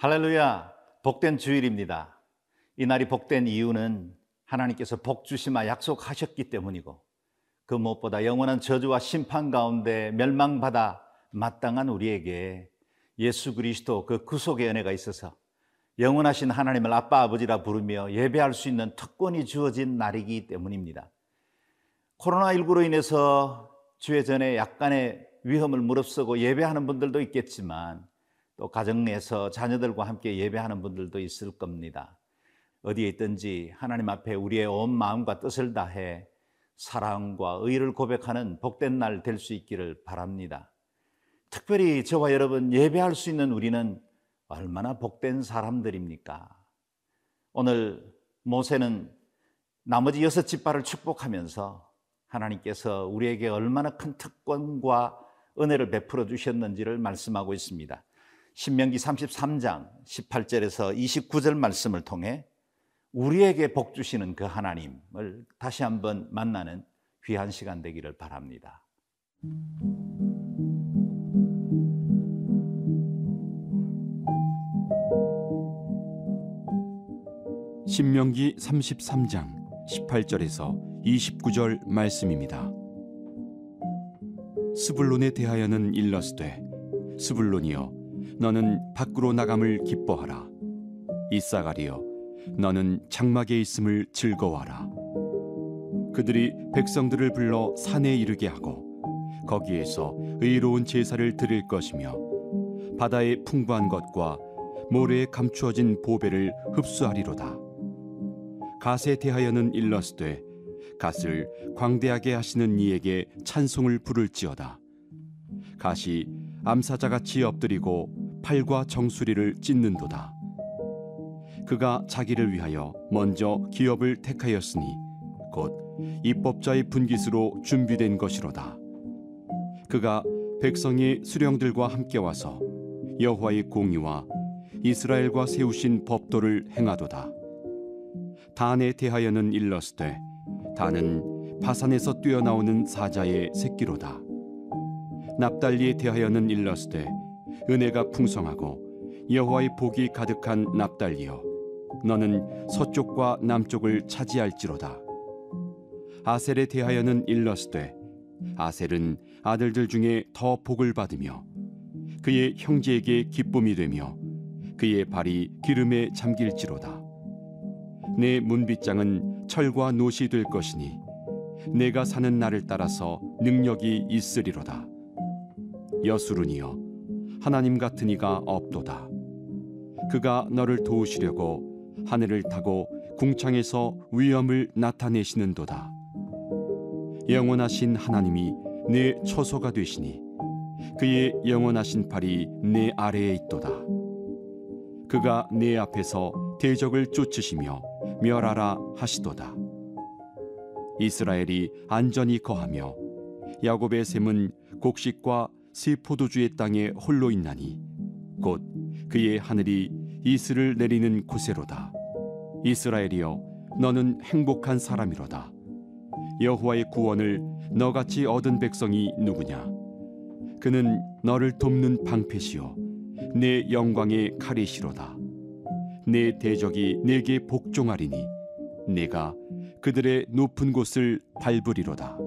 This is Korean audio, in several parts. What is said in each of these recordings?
할렐루야, 복된 주일입니다. 이 날이 복된 이유는 하나님께서 복 주시마 약속하셨기 때문이고 그 무엇보다 영원한 저주와 심판 가운데 멸망받아 마땅한 우리에게 예수 그리스도 그 구속의 은혜가 있어서 영원하신 하나님을 아빠 아버지라 부르며 예배할 수 있는 특권이 주어진 날이기 때문입니다. 코로나19로 인해서 주회 전에 약간의 위험을 무릅쓰고 예배하는 분들도 있겠지만 또 가정 내에서 자녀들과 함께 예배하는 분들도 있을 겁니다. 어디에 있든지 하나님 앞에 우리의 온 마음과 뜻을 다해 사랑과 의를 고백하는 복된 날 될 수 있기를 바랍니다. 특별히 저와 여러분 예배할 수 있는 우리는 얼마나 복된 사람들입니까? 오늘 모세는 나머지 여섯 집발을 축복하면서 하나님께서 우리에게 얼마나 큰 특권과 은혜를 베풀어 주셨는지를 말씀하고 있습니다. 신명기 33장 18절에서 29절 말씀을 통해 우리에게 복 주시는 그 하나님을 다시 한번 만나는 귀한 시간 되기를 바랍니다. 신명기 33장 18절에서 29절 말씀입니다. 스불론에 대하여는 일러스되 스불론이여 너는 밖으로 나감을 기뻐하라. 이사가리여 너는 장막에 있음을 즐거워하라. 그들이 백성들을 불러 산에 이르게 하고 거기에서 의로운 제사를 드릴 것이며 바다의 풍부한 것과 모래에 감추어진 보배를 흡수하리로다. 갓에 대하여는 일러스되 갓을 광대하게 하시는 이에게 찬송을 부를지어다. 갓이 암사자같이 엎드리고 팔과 정수리를 찢는도다. 그가 자기를 위하여 먼저 기업을 택하였으니 곧 입법자의 분깃으로 준비된 것이로다. 그가 백성의 수령들과 함께 와서 여호와의 공의와 이스라엘과 세우신 법도를 행하도다. 단에 대하여는 일러스되 단은 바산에서 뛰어나오는 사자의 새끼로다. 납달리에 대하여는 일러스되 은혜가 풍성하고 여호와의 복이 가득한 납달리여 너는 서쪽과 남쪽을 차지할지로다. 아셀에 대하여는 일러스되 아셀은 아들들 중에 더 복을 받으며 그의 형제에게 기쁨이 되며 그의 발이 기름에 잠길지로다. 내 문빗장은 철과 노시 될 것이니 내가 사는 날을 따라서 능력이 있으리로다. 여수run이여 하나님 같은 이가 없도다. 그가 너를 도우시려고 하늘을 타고 궁창에서 위엄을 나타내시는도다. 영원하신 하나님이 내 처소가 되시니 그의 영원하신 팔이 내 아래에 있도다. 그가 내 앞에서 대적을 쫓으시며 멸하라 하시도다. 이스라엘이 안전히 거하며 야곱의 샘은 곡식과 새 포도주의 땅에 홀로 있나니 곧 그의 하늘이 이슬을 내리는 곳에로다. 이스라엘이여 너는 행복한 사람이로다. 여호와의 구원을 너같이 얻은 백성이 누구냐? 그는 너를 돕는 방패시요 내 영광의 칼이시로다. 내 대적이 내게 복종하리니 내가 그들의 높은 곳을 밟으리로다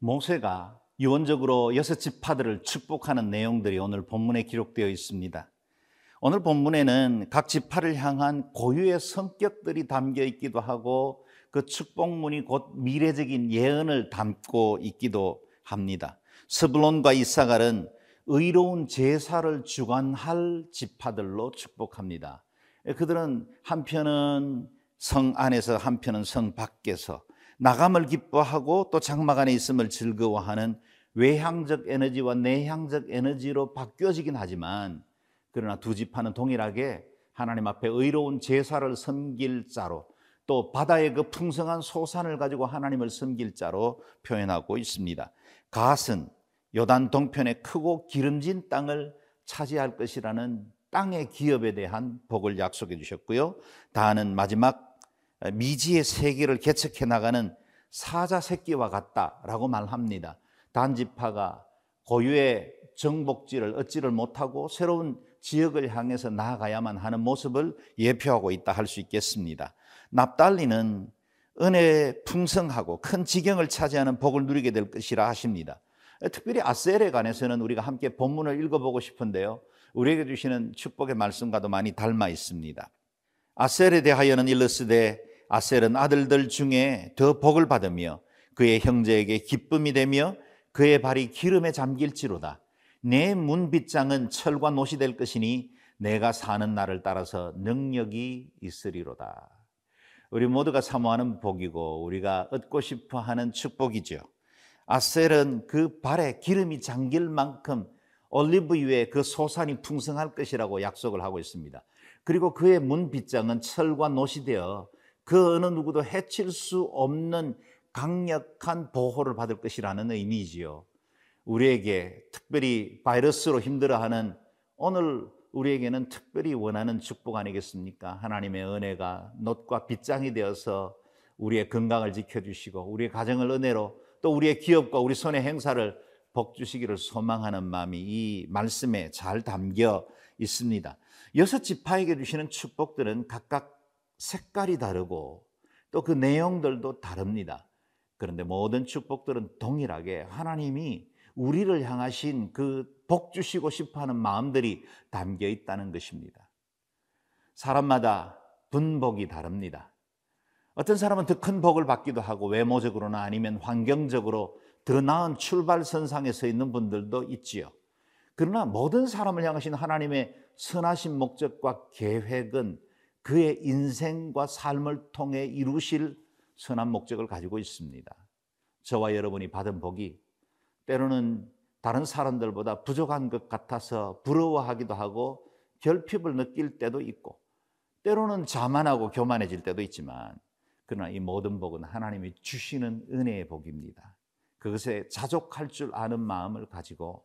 모세가 유언적으로 여섯 지파들을 축복하는 내용들이 오늘 본문에 기록되어 있습니다. 오늘 본문에는 각 지파를 향한 고유의 성격들이 담겨 있기도 하고 그 축복문이 곧 미래적인 예언을 담고 있기도 합니다. 스불론과 이사갈은 의로운 제사를 주관할 지파들로 축복합니다. 그들은 한편은 성 안에서 한편은 성 밖에서 나감을 기뻐하고 또 장막 안에 있음을 즐거워하는 외향적 에너지와 내향적 에너지로 바뀌어지긴 하지만 그러나 두 지파는 동일하게 하나님 앞에 의로운 제사를 섬길 자로 또 바다의 그 풍성한 소산을 가지고 하나님을 섬길 자로 표현하고 있습니다. 갓은 요단 동편의 크고 기름진 땅을 차지할 것이라는 땅의 기업에 대한 복을 약속해 주셨고요. 다는 마지막 미지의 세계를 개척해 나가는 사자 새끼와 같다라고 말합니다. 단지파가 고유의 정복지를 얻지를 못하고 새로운 지역을 향해서 나아가야만 하는 모습을 예표하고 있다 할 수 있겠습니다. 납달리는 은혜에 풍성하고 큰 지경을 차지하는 복을 누리게 될 것이라 하십니다. 특별히 아셀에 관해서는 우리가 함께 본문을 읽어보고 싶은데요. 우리에게 주시는 축복의 말씀과도 많이 닮아 있습니다. 아셀에 대하여는 일러스되 아셀은 아들들 중에 더 복을 받으며 그의 형제에게 기쁨이 되며 그의 발이 기름에 잠길지로다. 내 문빗장은 철과 노시 될 것이니 내가 사는 날을 따라서 능력이 있으리로다. 우리 모두가 사모하는 복이고 우리가 얻고 싶어 하는 축복이죠. 아셀은 그 발에 기름이 잠길 만큼 올리브유의 그 소산이 풍성할 것이라고 약속을 하고 있습니다. 그리고 그의 문빗장은 철과 노시 되어 그 어느 누구도 해칠 수 없는 강력한 보호를 받을 것이라는 의미지요. 우리에게 특별히 바이러스로 힘들어하는 오늘 우리에게는 특별히 원하는 축복 아니겠습니까? 하나님의 은혜가 놋과 빗장이 되어서 우리의 건강을 지켜주시고 우리의 가정을 은혜로 또 우리의 기업과 우리 손의 행사를 복 주시기를 소망하는 마음이 이 말씀에 잘 담겨 있습니다. 여섯 지파에게 주시는 축복들은 각각 색깔이 다르고 또 그 내용들도 다릅니다. 그런데 모든 축복들은 동일하게 하나님이 우리를 향하신 그 복 주시고 싶어 하는 마음들이 담겨 있다는 것입니다. 사람마다 분복이 다릅니다. 어떤 사람은 더 큰 복을 받기도 하고 외모적으로나 아니면 환경적으로 더 나은 출발선상에 서 있는 분들도 있지요. 그러나 모든 사람을 향하신 하나님의 선하신 목적과 계획은 그의 인생과 삶을 통해 이루실 선한 목적을 가지고 있습니다. 저와 여러분이 받은 복이 때로는 다른 사람들보다 부족한 것 같아서 부러워하기도 하고 결핍을 느낄 때도 있고 때로는 자만하고 교만해질 때도 있지만 그러나 이 모든 복은 하나님이 주시는 은혜의 복입니다. 그것에 자족할 줄 아는 마음을 가지고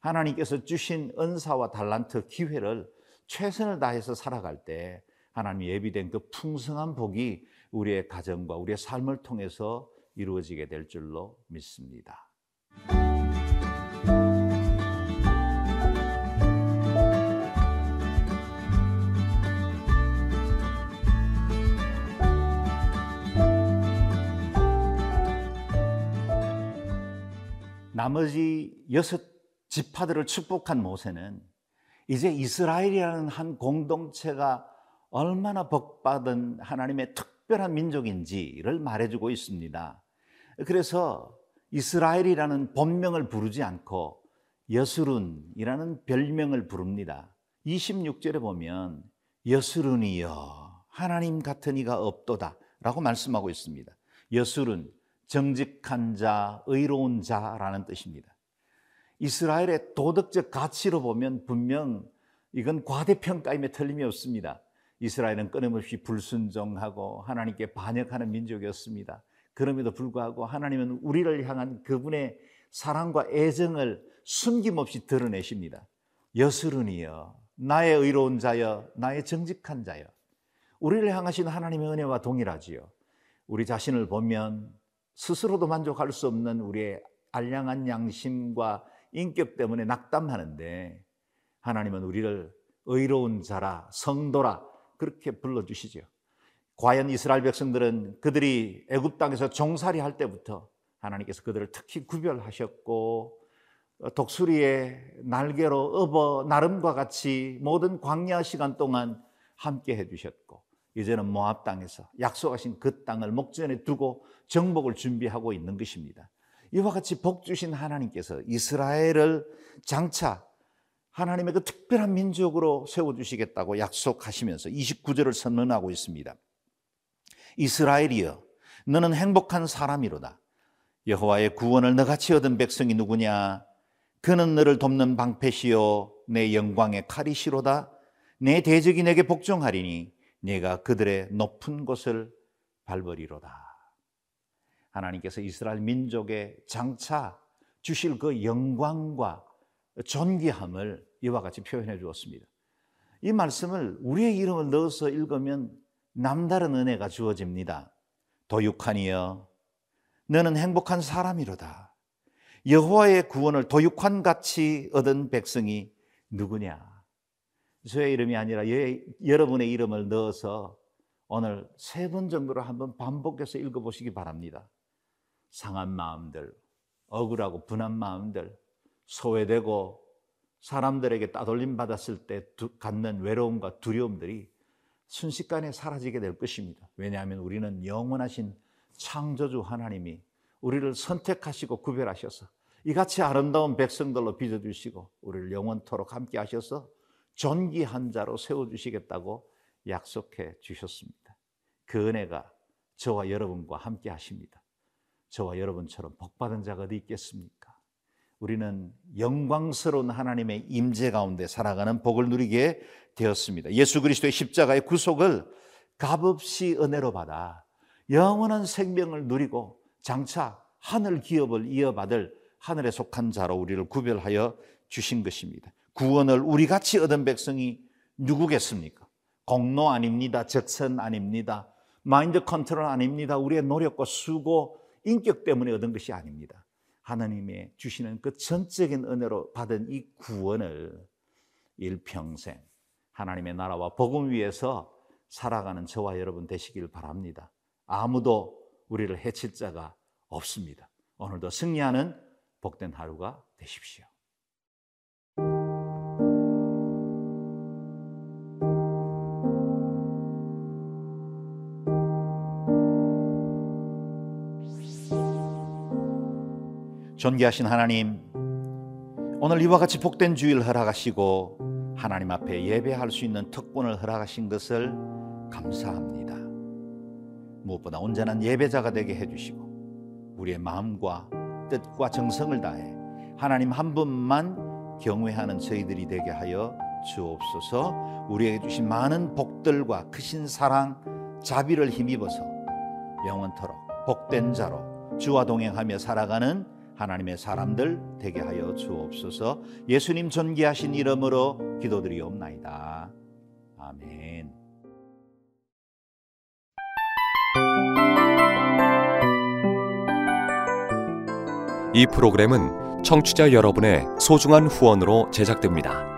하나님께서 주신 은사와 달란트 기회를 최선을 다해서 살아갈 때 하나님이 예비된 그 풍성한 복이 우리의 가정과 우리의 삶을 통해서 이루어지게 될 줄로 믿습니다. 나머지 여섯 지파들을 축복한 모세는 이제 이스라엘이라는 한 공동체가 얼마나 복받은 하나님의 특별한 민족인지를 말해주고 있습니다. 그래서 이스라엘이라는 본명을 부르지 않고 여수룬이라는 별명을 부릅니다. 26절에 보면 여수룬이여 하나님 같은 이가 없도다 라고 말씀하고 있습니다. 여수룬 정직한 자, 의로운 자라는 뜻입니다. 이스라엘의 도덕적 가치로 보면 분명 이건 과대평가임에 틀림이 없습니다. 이스라엘은 끊임없이 불순종하고 하나님께 반역하는 민족이었습니다. 그럼에도 불구하고 하나님은 우리를 향한 그분의 사랑과 애정을 숨김없이 드러내십니다. 여스른이여, 나의 의로운 자여, 나의 정직한 자여. 우리를 향하신 하나님의 은혜와 동일하지요. 우리 자신을 보면 스스로도 만족할 수 없는 우리의 알량한 양심과 인격 때문에 낙담하는데 하나님은 우리를 의로운 자라, 성도라 그렇게 불러주시죠. 과연 이스라엘 백성들은 그들이 애굽 땅에서 종살이 할 때부터 하나님께서 그들을 특히 구별하셨고 독수리의 날개로 업어 나름과 같이 모든 광야 시간 동안 함께 해 주셨고 이제는 모압 땅에서 약속하신 그 땅을 목전에 두고 정복을 준비하고 있는 것입니다. 이와 같이 복 주신 하나님께서 이스라엘을 장차 하나님의 그 특별한 민족으로 세워주시겠다고 약속하시면서 29절을 선언하고 있습니다. 이스라엘이여, 너는 행복한 사람이로다. 여호와의 구원을 너같이 얻은 백성이 누구냐? 그는 너를 돕는 방패시요 내 영광의 칼이시로다. 내 대적이 내게 복종하리니 내가 그들의 높은 곳을 밟으리로다. 하나님께서 이스라엘 민족의 장차 주실 그 영광과 존귀함을 이와 같이 표현해 주었습니다. 이 말씀을 우리의 이름을 넣어서 읽으면 남다른 은혜가 주어집니다. 도육하니여 너는 행복한 사람이로다. 여호와의 구원을 도육환 같이 얻은 백성이 누구냐? 저의 이름이 아니라 여, 여러분의 이름을 넣어서 오늘 세 번 정도로 한번 반복해서 읽어보시기 바랍니다. 상한 마음들, 억울하고 분한 마음들, 소외되고 사람들에게 따돌림 받았을 때 두, 갖는 외로움과 두려움들이 순식간에 사라지게 될 것입니다. 왜냐하면 우리는 영원하신 창조주 하나님이 우리를 선택하시고 구별하셔서 이같이 아름다운 백성들로 빚어주시고 우리를 영원토록 함께 하셔서 존귀한 자로 세워주시겠다고 약속해 주셨습니다. 그 은혜가 저와 여러분과 함께 하십니다. 저와 여러분처럼 복받은 자가 어디 있겠습니까? 우리는 영광스러운 하나님의 임재 가운데 살아가는 복을 누리게 되었습니다. 예수 그리스도의 십자가의 구속을 값없이 은혜로 받아 영원한 생명을 누리고 장차 하늘 기업을 이어받을 하늘에 속한 자로 우리를 구별하여 주신 것입니다. 구원을 우리 같이 얻은 백성이 누구겠습니까? 공로 아닙니다. 적선 아닙니다. 마인드 컨트롤 아닙니다. 우리의 노력과 수고, 인격 때문에 얻은 것이 아닙니다. 하나님의 주시는 그 전적인 은혜로 받은 이 구원을 일평생 하나님의 나라와 복음 위에서 살아가는 저와 여러분 되시길 바랍니다. 아무도 우리를 해칠 자가 없습니다. 오늘도 승리하는 복된 하루가 되십시오. 존귀하신 하나님, 오늘 이와 같이 복된 주일 허락하시고 하나님 앞에 예배할 수 있는 특권을 허락하신 것을 감사합니다. 무엇보다 온전한 예배자가 되게 해주시고 우리의 마음과 뜻과 정성을 다해 하나님 한 분만 경외하는 저희들이 되게 하여 주옵소서 우리에게 주신 많은 복들과 크신 사랑, 자비를 힘입어서 영원토록 복된 자로 주와 동행하며 살아가는 하나님의 사람들 되게 하여 주옵소서 예수님 존귀하신 이름으로 기도드리옵나이다. 아멘. 이 프로그램은 청취자 여러분의 소중한 후원으로 제작됩니다.